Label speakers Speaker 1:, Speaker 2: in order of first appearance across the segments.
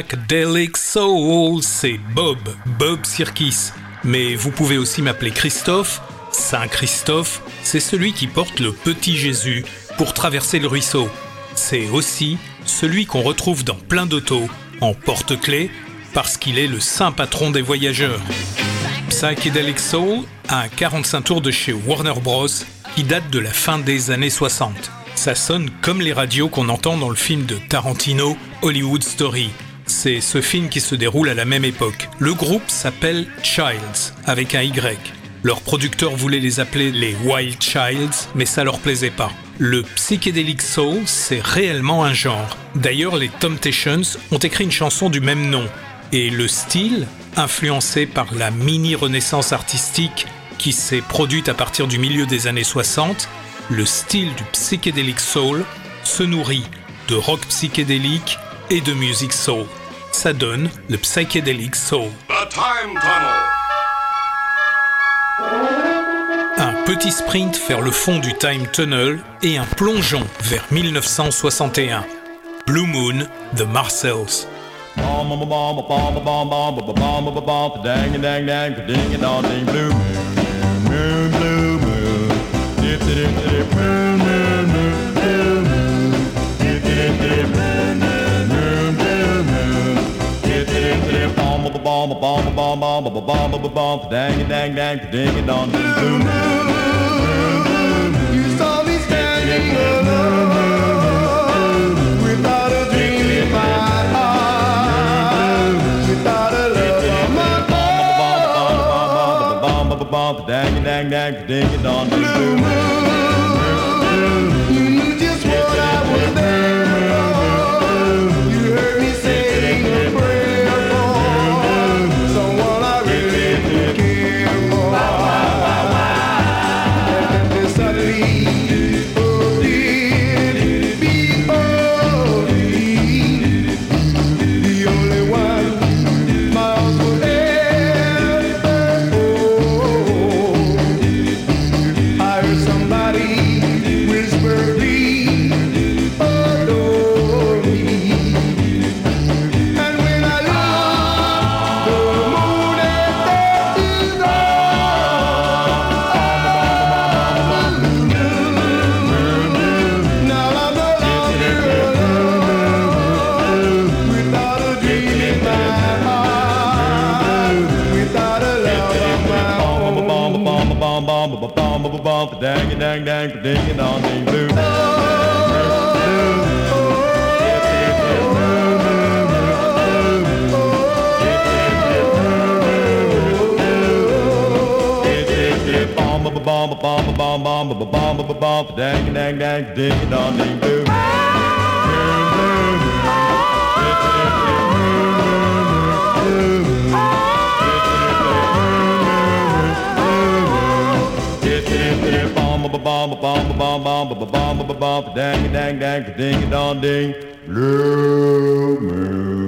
Speaker 1: Psychedelic Soul,
Speaker 2: c'est Bob, Bob Circus. Mais vous pouvez aussi m'appeler Christophe. Saint Christophe, c'est celui qui porte le petit Jésus pour traverser le ruisseau. C'est aussi celui qu'on retrouve dans plein d'autos, en porte-clés, parce qu'il est le saint patron des voyageurs. Psychedelic Soul a un 45 tours de chez Warner Bros. qui date de la fin des années 60. Ça sonne comme les radios qu'on entend dans le film de Tarantino, Hollywood Story. C'est ce film qui se déroule à la même époque. Le groupe s'appelle Childs, avec un Y. Leur producteur voulait les appeler les Wild Childs, mais ça leur plaisait pas. Le psychedelic soul, c'est réellement un genre. D'ailleurs, les Temptations ont écrit une chanson du même nom. Et le style, influencé par la mini-renaissance artistique qui s'est produite à partir du milieu des années 60, le style du psychedelic soul se nourrit de rock psychédélique et de musique soul. Ça donne le psychedelic soul.
Speaker 3: The Time Tunnel.
Speaker 2: Un petit sprint vers le fond du Time Tunnel et un plongeon vers 1961. Blue Moon, The Marcells.
Speaker 4: Blue moon, blue moon, bomb bomb bomb bomb bomb bomb bomb bomb dang dang dang, ding dong ding, blue moon.
Speaker 5: You saw me standing alone without a dream in my heart, without a love on my heart.
Speaker 4: Dang dang dang, ding and dong ding, blue
Speaker 5: bom bom bom bom bom bom bom
Speaker 6: dang dang dang ding dong ding blue Bomb, bomb, bomb, bomb, bomb, bomb, bomb, bomb, dang, dang, dang, ding, dong, ding. Blue Moon.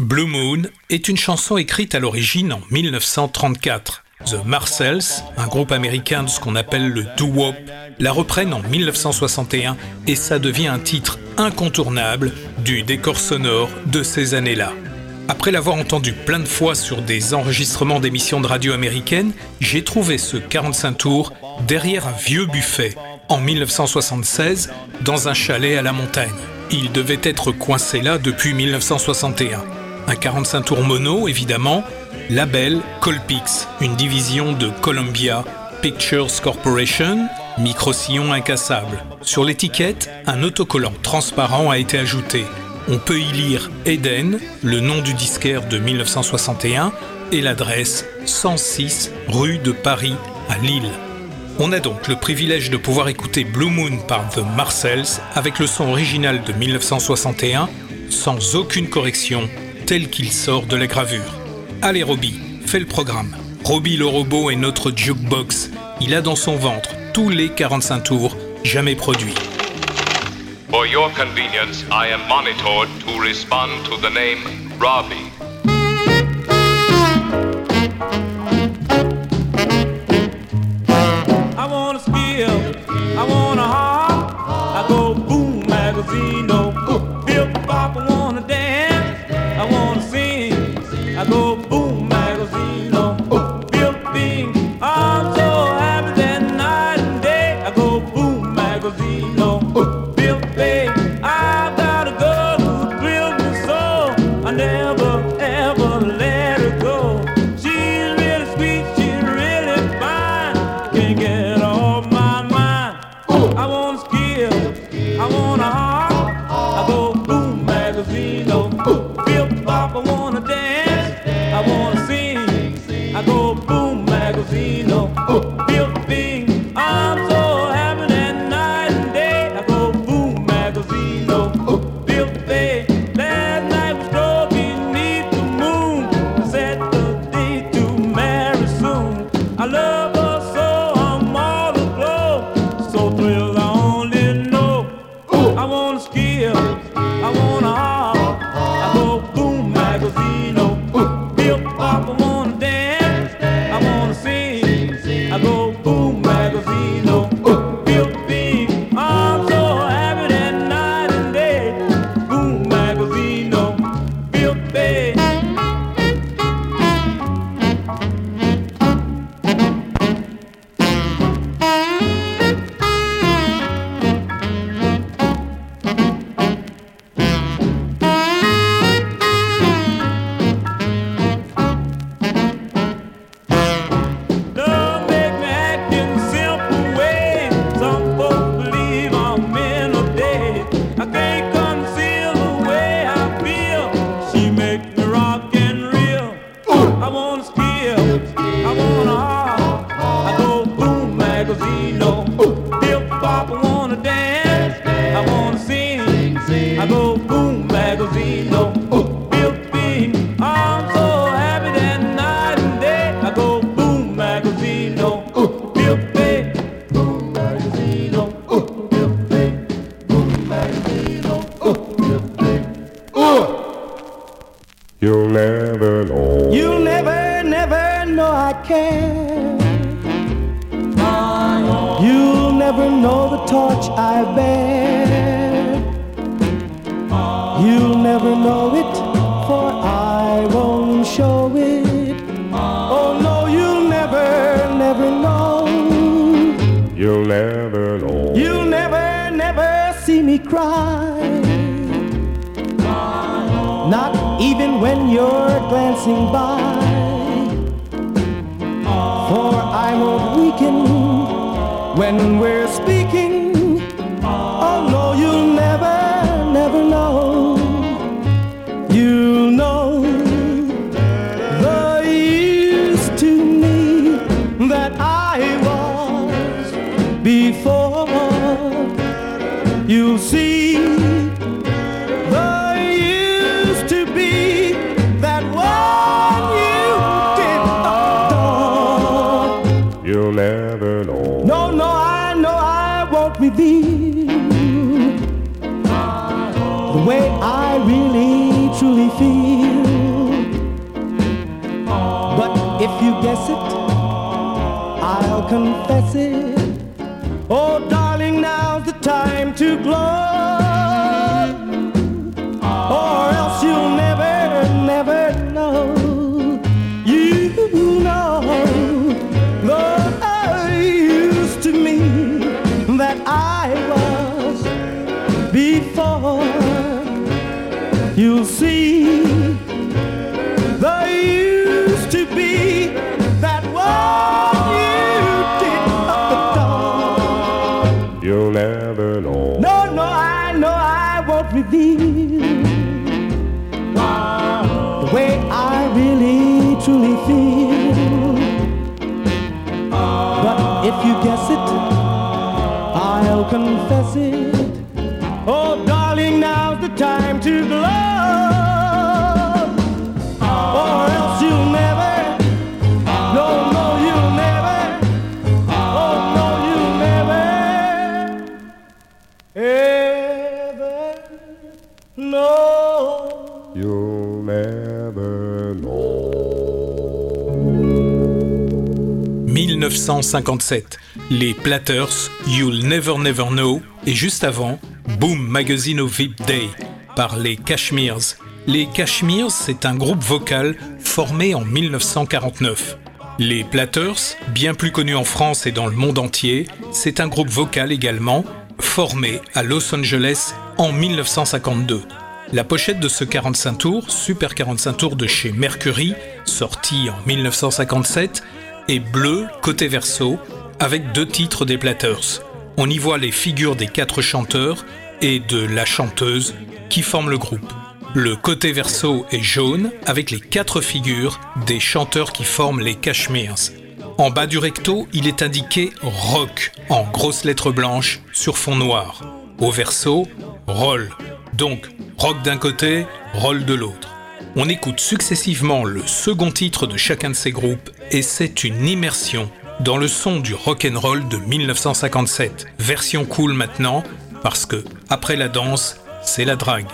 Speaker 1: Blue Moon est une chanson écrite à l'origine en 1934. The Marcells, un groupe américain de ce qu'on appelle le doo-wop, la reprennent en 1961 et ça devient un titre incontournable du décor sonore de ces années-là. Après l'avoir entendu plein de fois sur des enregistrements d'émissions de radio américaines, j'ai trouvé ce 45 tours derrière un vieux buffet en 1976 dans un chalet à la montagne. Il devait être coincé là depuis 1961. Un 45 tours mono, évidemment, label Colpix, une division de Columbia Pictures Corporation, micro-sillon incassable. Sur l'étiquette, un autocollant transparent a été ajouté. On peut y lire Eden, le nom du disquaire de 1961, et l'adresse 106 rue de Paris à Lille. On a donc le privilège de pouvoir écouter Blue Moon par The Marcells avec le son original de 1961, sans aucune correction, tel qu'il sort de la gravure. Allez Robbie, fais le programme. Robbie le robot est notre jukebox. Il a dans son ventre tous les 45 tours jamais produits.
Speaker 7: For your convenience, I am monitored to respond to the name Robbie.
Speaker 8: If you guess it, I'll confess it. Oh, darling, now's the time to glow. Or else you'll never, never know. You know the used to me that I was before. You'll see Reveal the way I really truly feel. But if you guess it, I'll confess it. Oh, darling, now's the time to glow.
Speaker 9: 1957, les Platters, You'll Never Never Know, et juste avant, Boom Magazine of VIP Day, par les Kashmirs. Les Kashmirs, c'est un groupe vocal formé en 1949. Les Platters, bien plus connus en France et dans le monde entier, c'est un groupe vocal également, formé à Los Angeles en 1952. La pochette de ce 45 tours, Super 45 tours de chez Mercury, sorti en 1957, est bleu côté verso, avec deux titres des Platters. On y voit les figures des quatre chanteurs et de la chanteuse qui forment le groupe. Le côté verso est jaune avec les quatre figures des chanteurs qui forment les Kashmirs. En bas du recto, il est indiqué rock en grosses lettres blanches sur fond noir. Au verso, roll. Donc rock d'un côté, roll de l'autre. On écoute successivement le second titre de chacun de ces groupes et c'est une immersion dans le son du rock and roll de 1957. Version cool maintenant parce que après la danse, c'est la drague.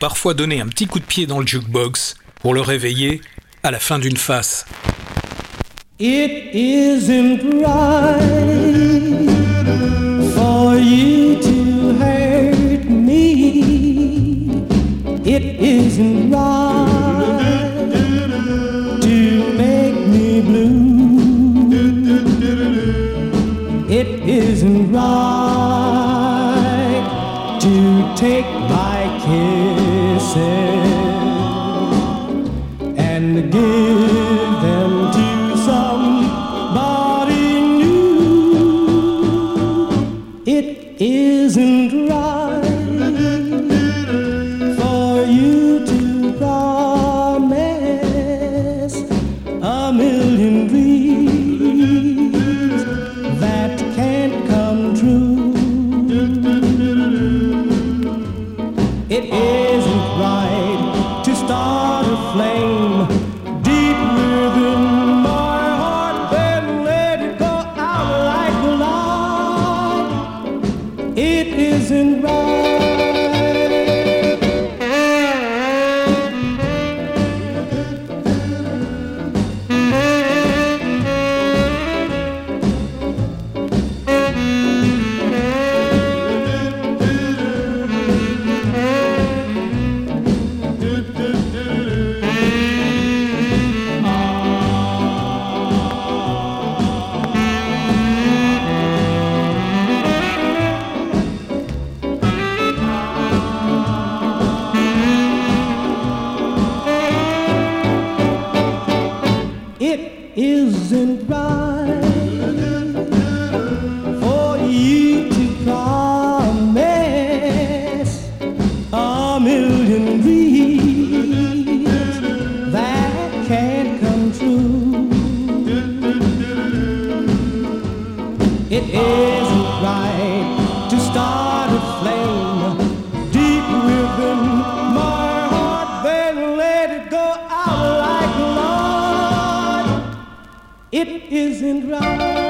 Speaker 1: Parfois donner un petit coup de pied dans le jukebox pour le réveiller à la fin d'une face.
Speaker 8: It isn't. It isn't right to take my isn't right.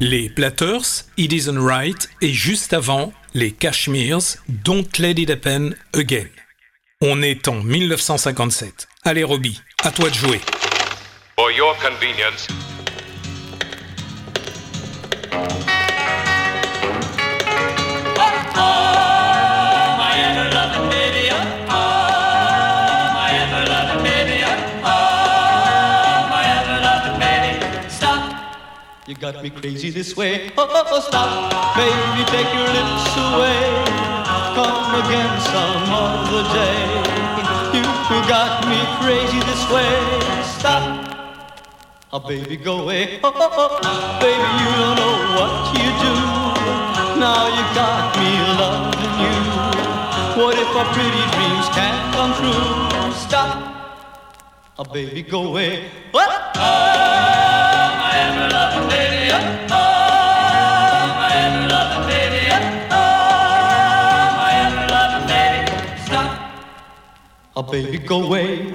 Speaker 1: Les Platters, It Isn't Right, et juste avant, les Cashmeres, Don't Let It Happen Again. On est en 1957. Allez Robbie, à toi de jouer.
Speaker 10: For your convenience,
Speaker 9: got me crazy this way. Oh, oh, oh, stop, baby, take your lips away. Come again some other day. You got me crazy this way. Stop, oh, baby, go away. Oh, oh, oh, oh. baby, you don't know what you do. Now you got me loving you. What if our pretty dreams can't come true? Stop, oh, baby, go away. What? Oh, baby, go away.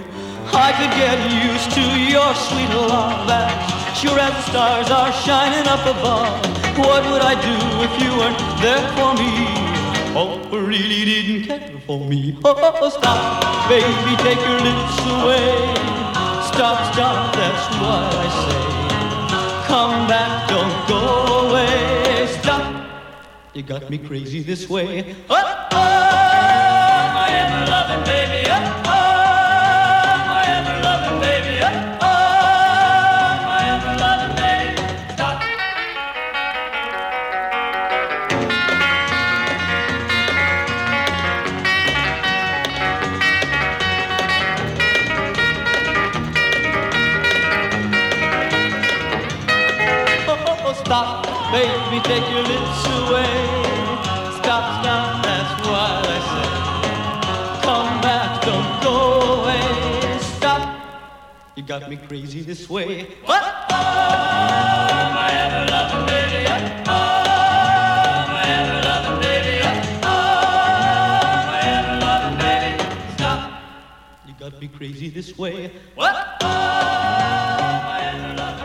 Speaker 9: I could get used to your sweet love as sure as the stars are shining up above. What would I do if you weren't there for me? Oh, really didn't care for me. Oh, oh, oh, stop, baby, take your lips away. Stop, stop, that's what I say. Come back, don't go away. Stop, you got me crazy this way. Oh, oh,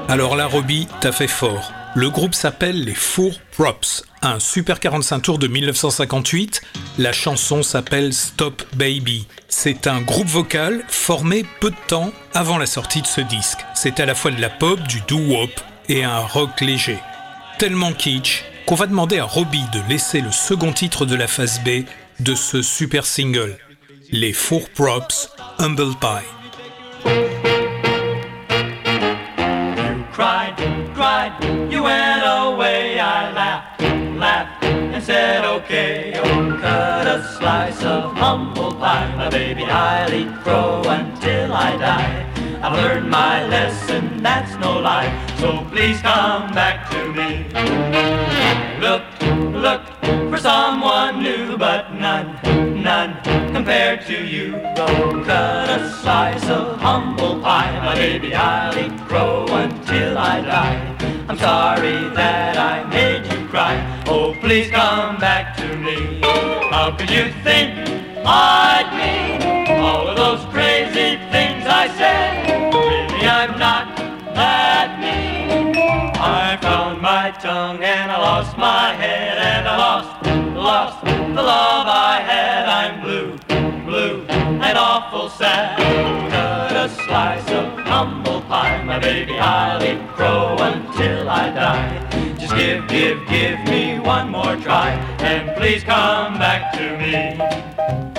Speaker 1: Alors là, Roby, t'as fait fort. Le groupe s'appelle les Four Props, un Super 45 tours de 1958. La chanson s'appelle Stop Baby. C'est un groupe vocal formé peu de temps avant la sortie de ce disque. C'est à la fois de la pop, du doo-wop et un rock léger. Tellement kitsch qu'on va demander à Robbie de laisser le second titre de la phase B de ce super single. Les Four Props, Humble Pie.
Speaker 10: And said, okay. Oh, cut a slice of humble pie, my baby. I'll eat crow until I die. I've learned my lesson, that's no lie. So please come back to me. Look, look for someone new, but none, none compared to you. Go cut a slice of humble pie, my baby. I'll eat crow until I die. I'm sorry that I please come back to me. How could you think I'd mean all of those crazy things I said? Really, I'm not that mean. I found my tongue and I lost my head and I lost, lost the love I had. I'm blue, blue and awful sad. Cut a slice of humble pie, my baby. I'll eat crow until I die. Just give, give, give me one more try and please come back to me.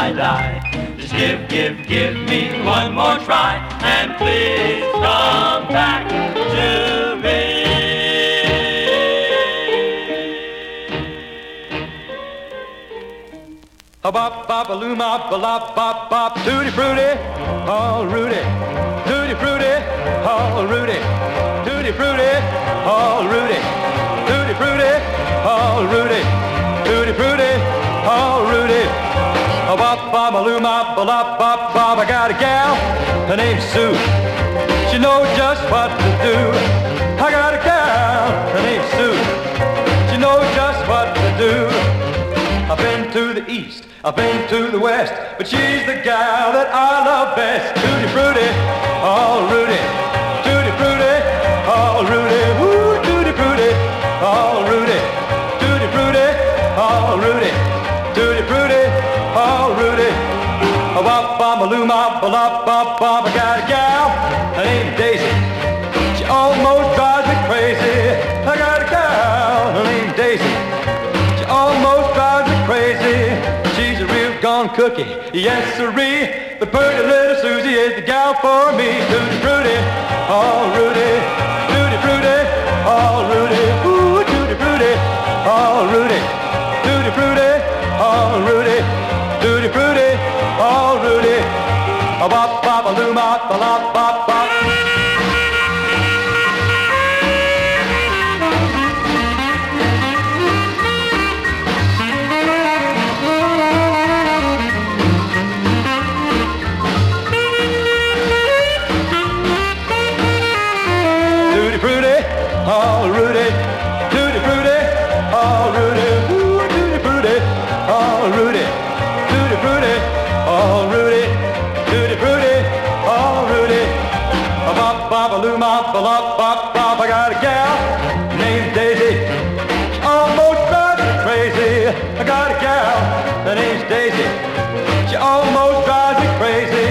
Speaker 10: I die. Just give, give, give me one more try. And please come back to me.
Speaker 6: A bop bop a loo mop a lop bop bop tutti frutti, oh Rudy, tutti frutti, oh Rudy, tutti frutti, oh Rudy, tutti frutti, oh Rudy, tutti frutti, oh Rudy. A bop bop a loo mop a lop bop bop. I got a gal, her name's Sue. She knows just what to do. I got a gal, her name's Sue. She knows just what to do. I've been to the east, I've been to the west, but she's the gal that I love best. Tutti frutti, oh Rudy, tutti frutti, oh Rudy, woo, tutti frutti, oh Rudy, A wop bop a loo mop a lop bop bop. I got a gal, her name's Daisy. She almost drives me crazy. I got a gal, her name's Daisy. She almost drives me crazy. She's a real gone cookie, yes sirree. But pretty little Susie is the gal for me. Tutti frutti, oh Rudy, tutti frutti, oh Rudy, ooh tutti frutti, oh Rudy, tutti frutti, oh Rudy, tutti frutti, oh Rudy. Bop bop a loo mop a lop bop bop. Got a gal named Daisy. Almost drives me crazy. I got a gal, her name's Daisy. She almost drives me crazy.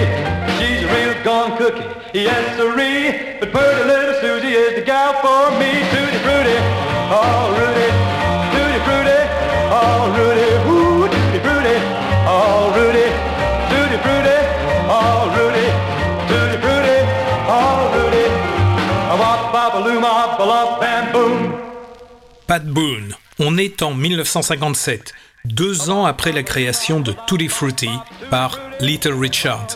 Speaker 6: She's a real gone cookie, yes sirree. But pretty little Susie is the gal for me. Tutti frutti, oh Rudy,
Speaker 5: Pat Boone. On est en 1957, deux ans après la création de Tutti Frutti par Little Richard.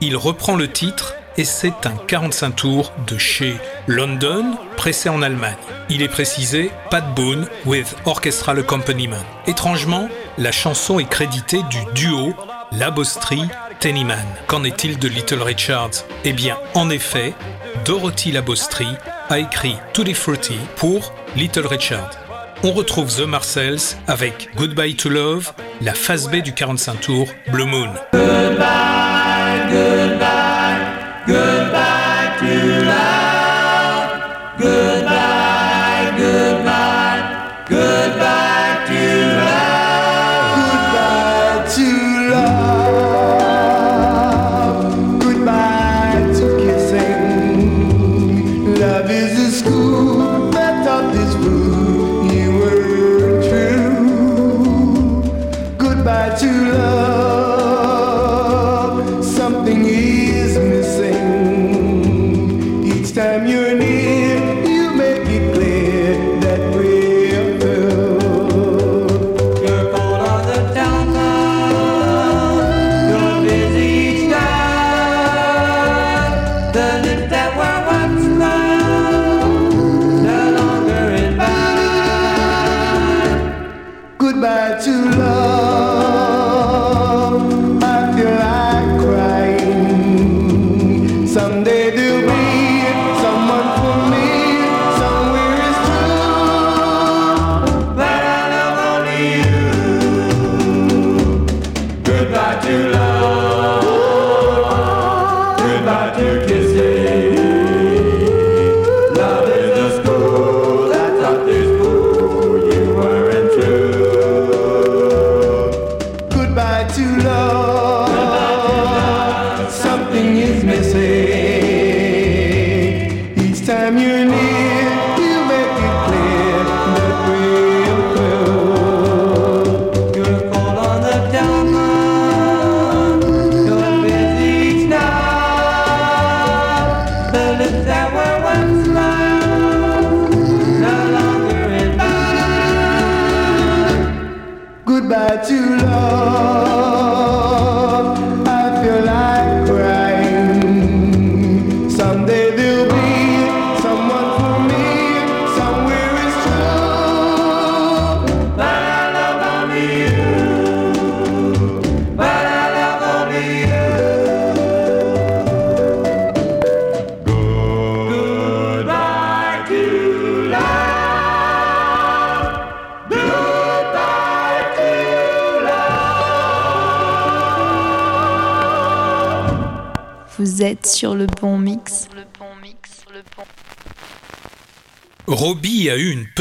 Speaker 5: Il reprend le titre et c'est un 45 tours de chez London, pressé en Allemagne. Il est précisé Pat Boone with Orchestral Accompaniment. Étrangement, la chanson est créditée du duo Labostri Tennyman. Qu'en est-il de Little Richard? Eh bien, en effet, Dorothy Labostri a écrit Tutti Frutti pour Little Richard. On retrouve The Marcells avec Goodbye to Love, la phase B du 45 tours Blue Moon.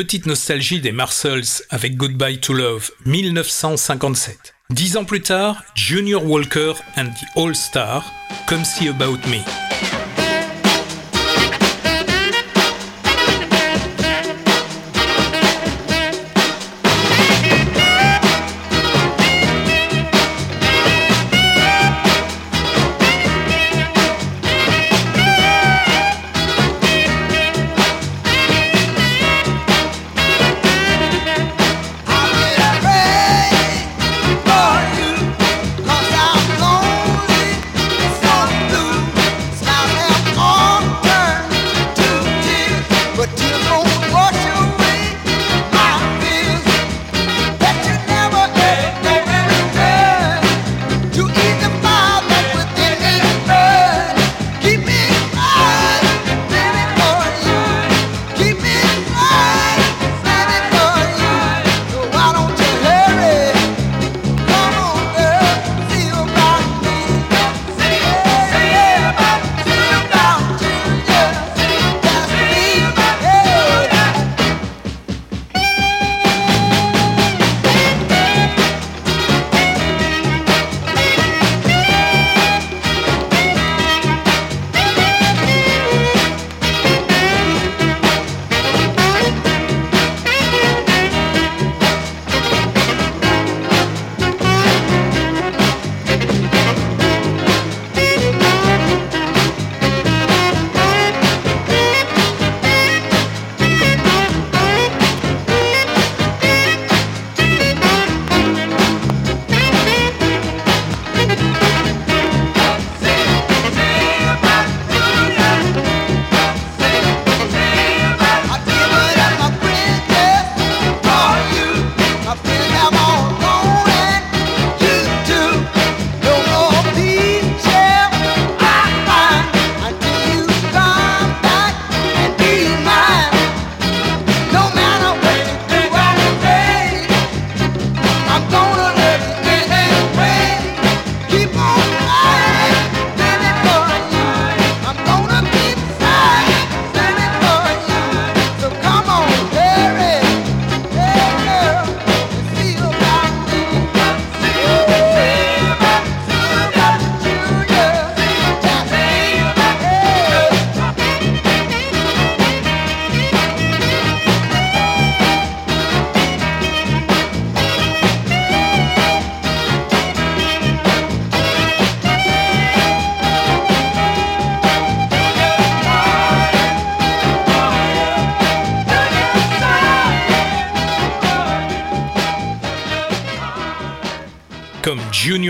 Speaker 5: Petite nostalgie des Marcells avec Goodbye to Love 1957. Dix ans plus tard, Junior Walker and the All Star, Come See About Me.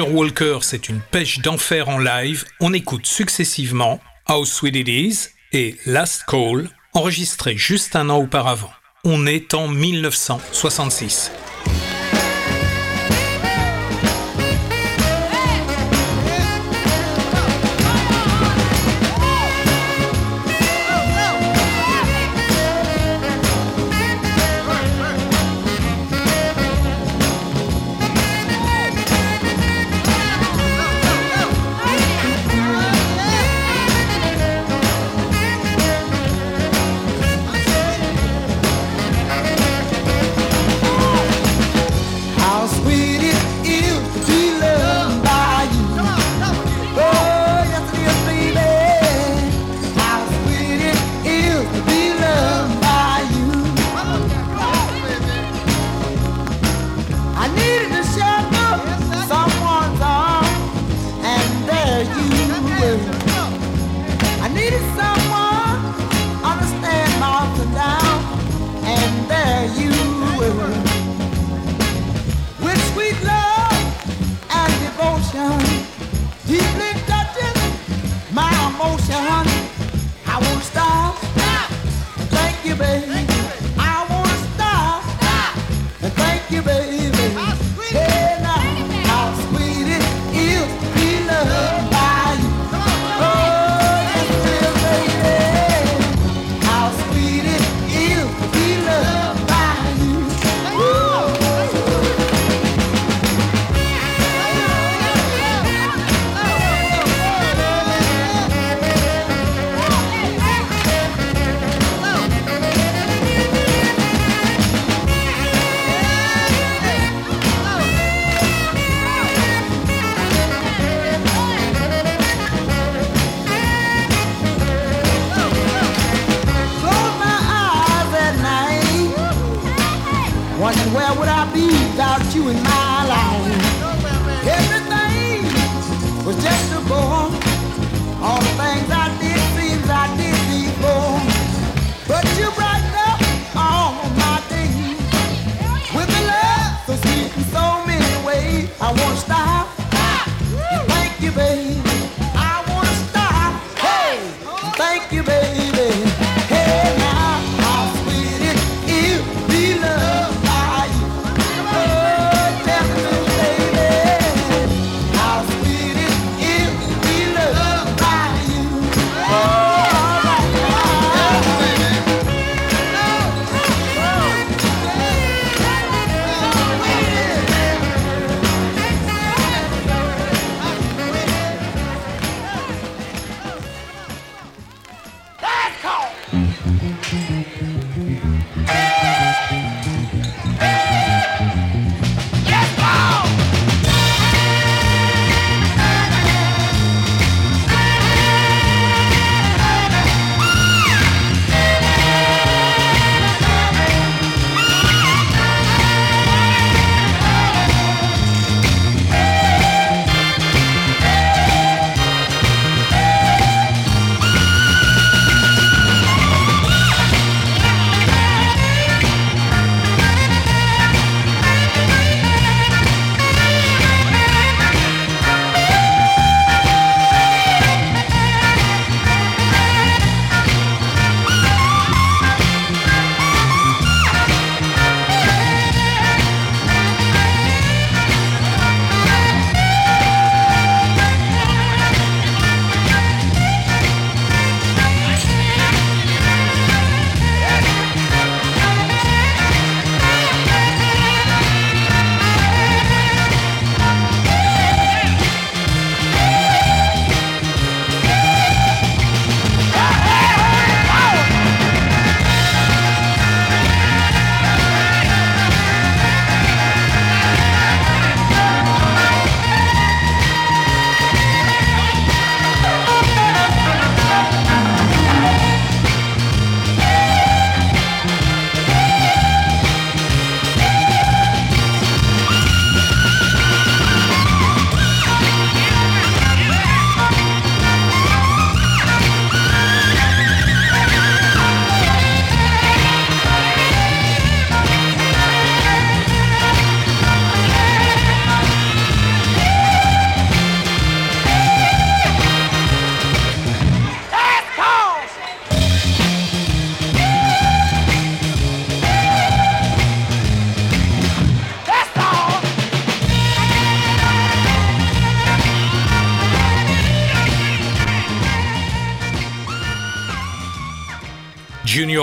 Speaker 1: Walker, c'est une pêche d'enfer en live, on écoute successivement How Sweet It Is et Last Call, enregistrés juste un an auparavant. On est en 1966.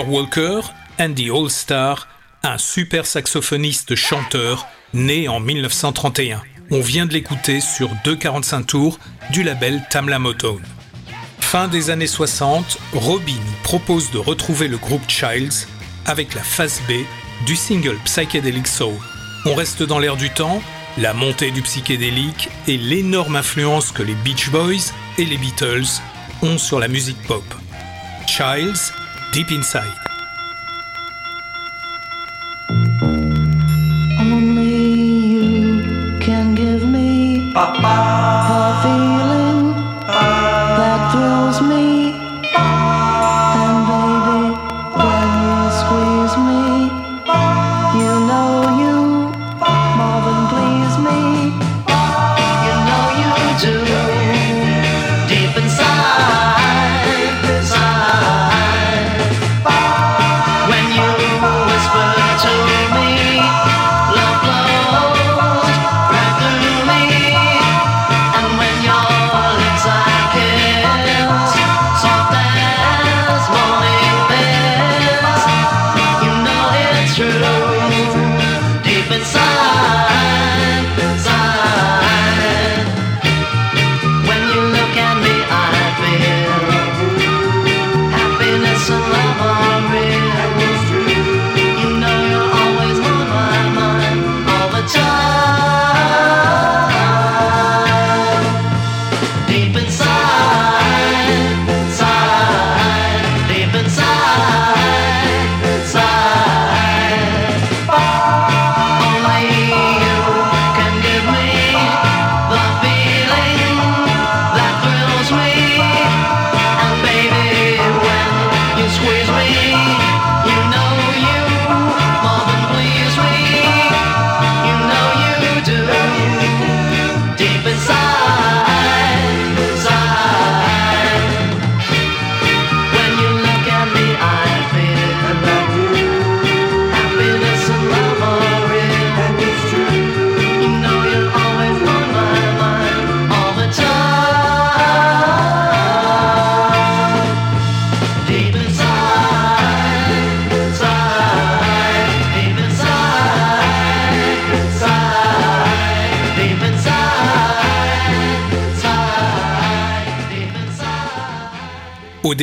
Speaker 11: Walker Andy All-Star, un super saxophoniste chanteur né en 1931. On vient de l'écouter sur 2,45 tours du label Tamla Motown. Fin des années 60, Robbie propose de retrouver le groupe Childs avec la phase B du single Psychedelic Soul. On reste dans l'air du temps, la montée du psychédélique et l'énorme influence que les Beach Boys et les Beatles ont sur la musique pop. Childs deep inside.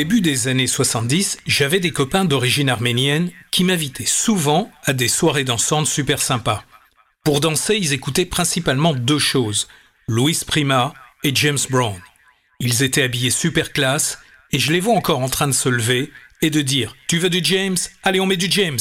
Speaker 11: début des années 70, j'avais des copains d'origine arménienne qui m'invitaient souvent à des soirées dansantes super sympas. Pour danser, ils écoutaient principalement deux choses, Louis Prima et James Brown. Ils étaient habillés super classe et je les vois encore en train de se lever et de dire Tu veux du James? Allez, on met du James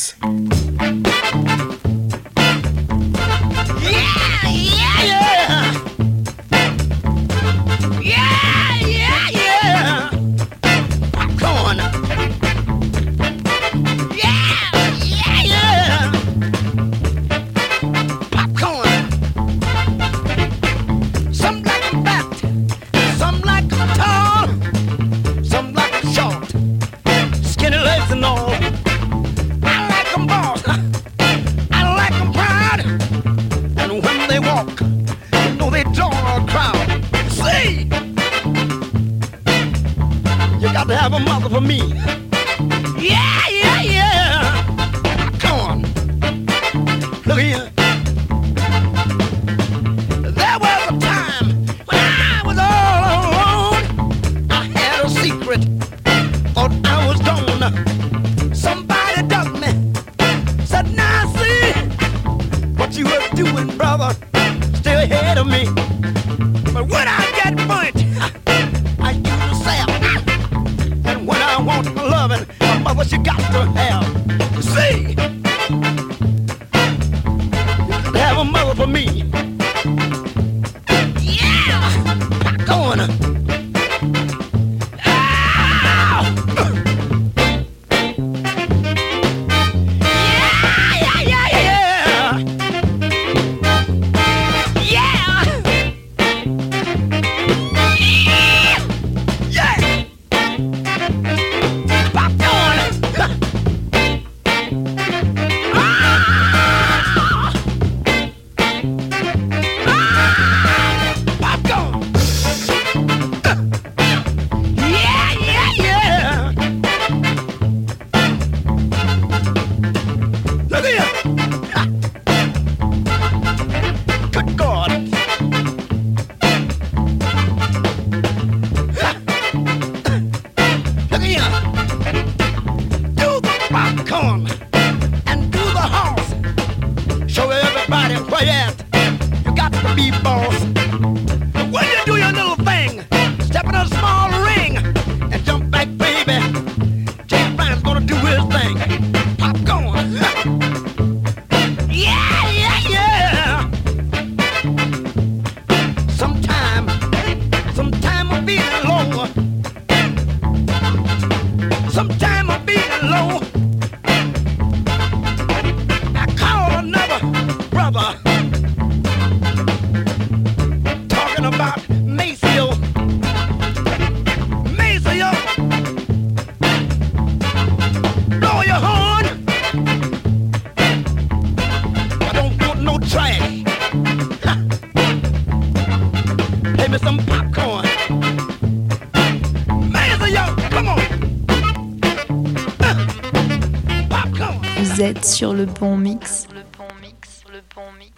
Speaker 12: bon mix.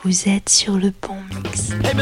Speaker 12: Vous êtes sur le bon mix.
Speaker 13: Give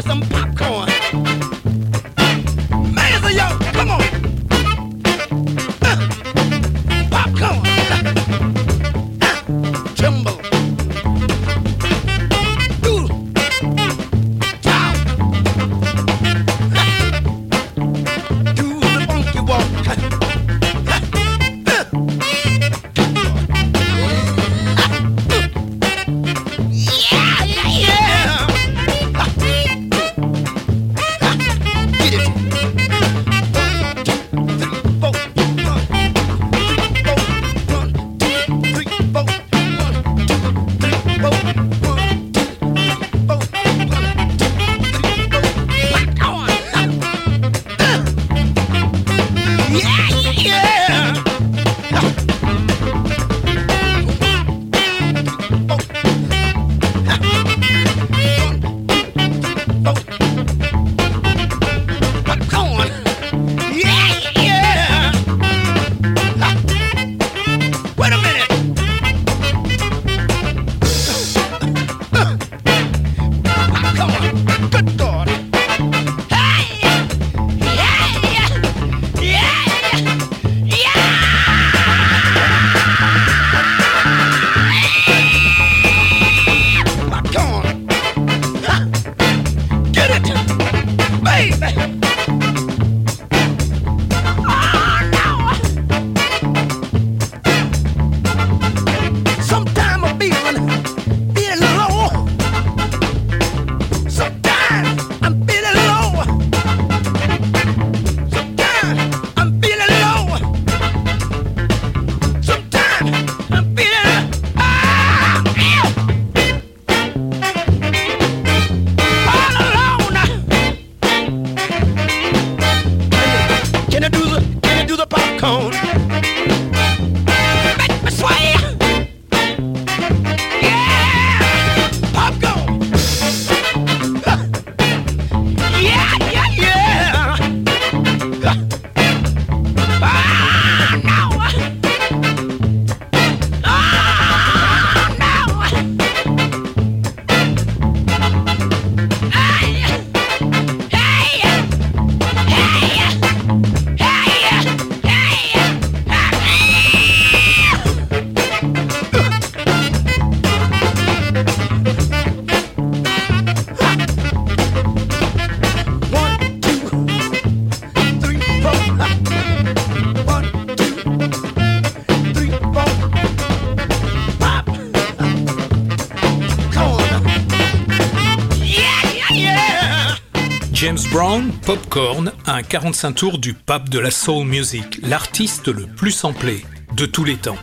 Speaker 1: Brown, Popcorn, un 45 tours du pape de la soul music, l'artiste le plus samplé de tous les temps.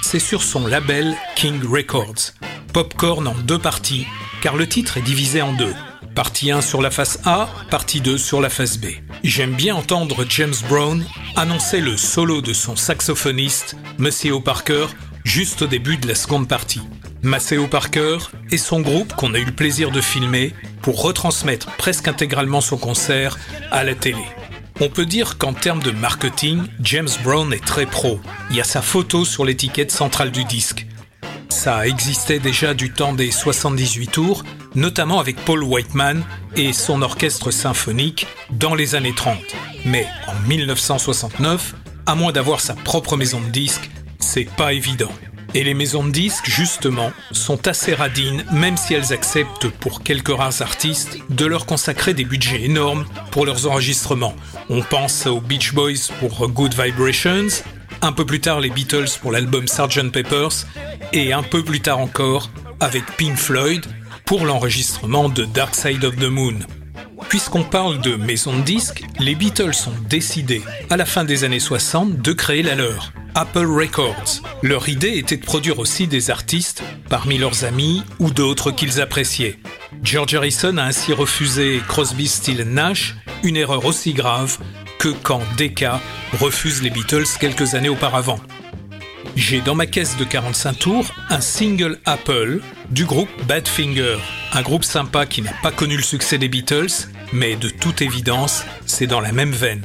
Speaker 1: C'est sur son label King Records. Popcorn en deux parties, car le titre est divisé en deux. Partie 1 sur la face A, partie 2 sur la face B. J'aime bien entendre James Brown annoncer le solo de son saxophoniste, Maceo Parker, juste au début de la seconde partie. Maceo Parker et son groupe qu'on a eu le plaisir de filmer pour retransmettre presque intégralement son concert à la télé. On peut dire qu'en termes de marketing, James Brown est très pro. Il y a sa photo sur l'étiquette centrale du disque. Ça existait déjà du temps des 78 tours, notamment avec Paul Whiteman et son orchestre symphonique dans les années 30. Mais en 1969, à moins d'avoir sa propre maison de disques, c'est pas évident. Et les maisons de disques, justement, sont assez radines, même si elles acceptent, pour quelques rares artistes, de leur consacrer des budgets énormes pour leurs enregistrements. On pense aux Beach Boys pour Good Vibrations, un peu plus tard les Beatles pour l'album Sgt Peppers, et un peu plus tard encore avec Pink Floyd pour l'enregistrement de Dark Side of the Moon. Puisqu'on parle de maison de disques, les Beatles ont décidé, à la fin des années 60, de créer la leur, Apple Records. Leur idée était de produire aussi des artistes parmi leurs amis ou d'autres qu'ils appréciaient. George Harrison a ainsi refusé Crosby, Still Nash, une erreur aussi grave que quand Decca refuse les Beatles quelques années auparavant. J'ai dans ma caisse de 45 tours un single Apple du groupe Badfinger, un groupe sympa qui n'a pas connu le succès des Beatles mais de toute évidence, c'est dans la même veine.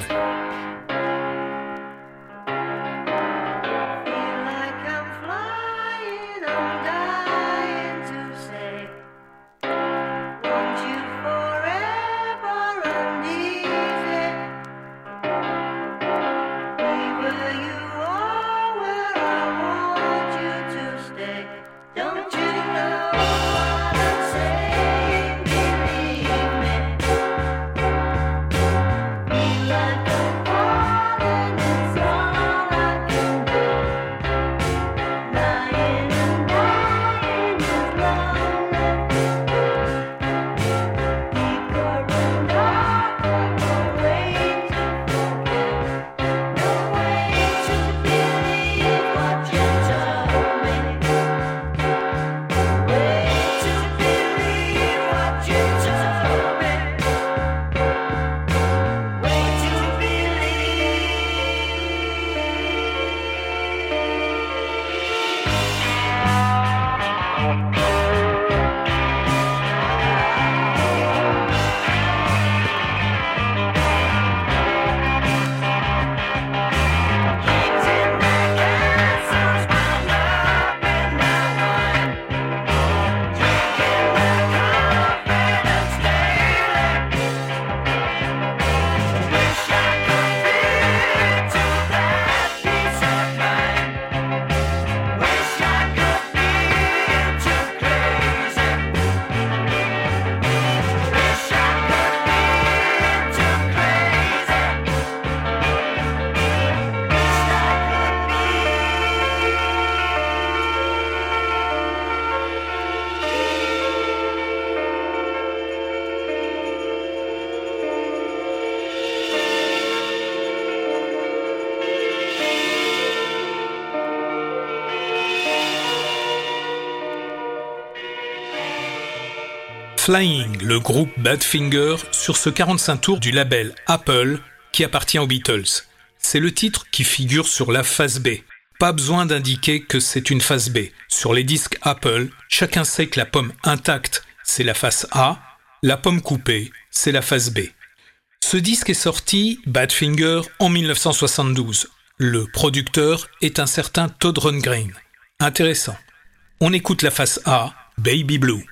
Speaker 1: Flying, le groupe Badfinger, sur ce 45 tours du label Apple qui appartient aux Beatles. C'est le titre qui figure sur la face B. Pas besoin d'indiquer que c'est une face B. Sur les disques Apple, chacun sait que la pomme intacte, c'est la face A, la pomme coupée, c'est la face B. Ce disque est sorti, Badfinger, en 1972. Le producteur est un certain Todd Rundgren. Intéressant. On écoute la face A, Baby Blue.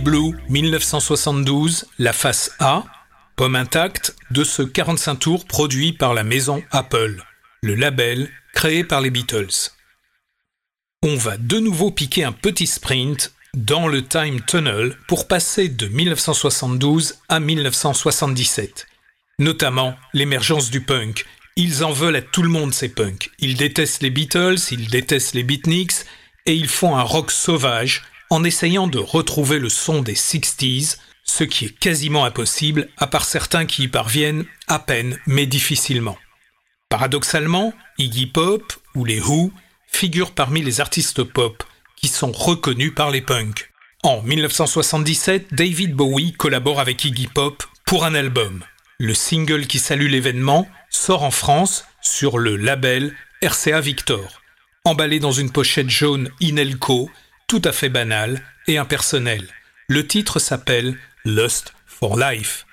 Speaker 14: Blue 1972, la face A, pomme intacte, de ce 45 tours produit par la maison Apple, le label créé par les Beatles. On va de nouveau piquer un petit sprint dans le Time Tunnel pour passer de 1972 à 1977. Notamment l'émergence du punk. Ils en veulent à tout le monde ces punks. Ils détestent les Beatles, ils détestent les beatniks et ils font un rock sauvage en essayant de retrouver le son des 60s, ce qui est quasiment impossible à part certains qui y parviennent à peine mais difficilement. Paradoxalement, Iggy Pop ou les Who figurent parmi les artistes pop qui sont reconnus par les punks. En 1977, David Bowie collabore avec Iggy Pop pour un album. Le single qui salue l'événement sort en France sur le label RCA Victor, emballé dans une pochette jaune Inelco, tout à fait banale et impersonnelle. Le titre s'appelle Lust for Life.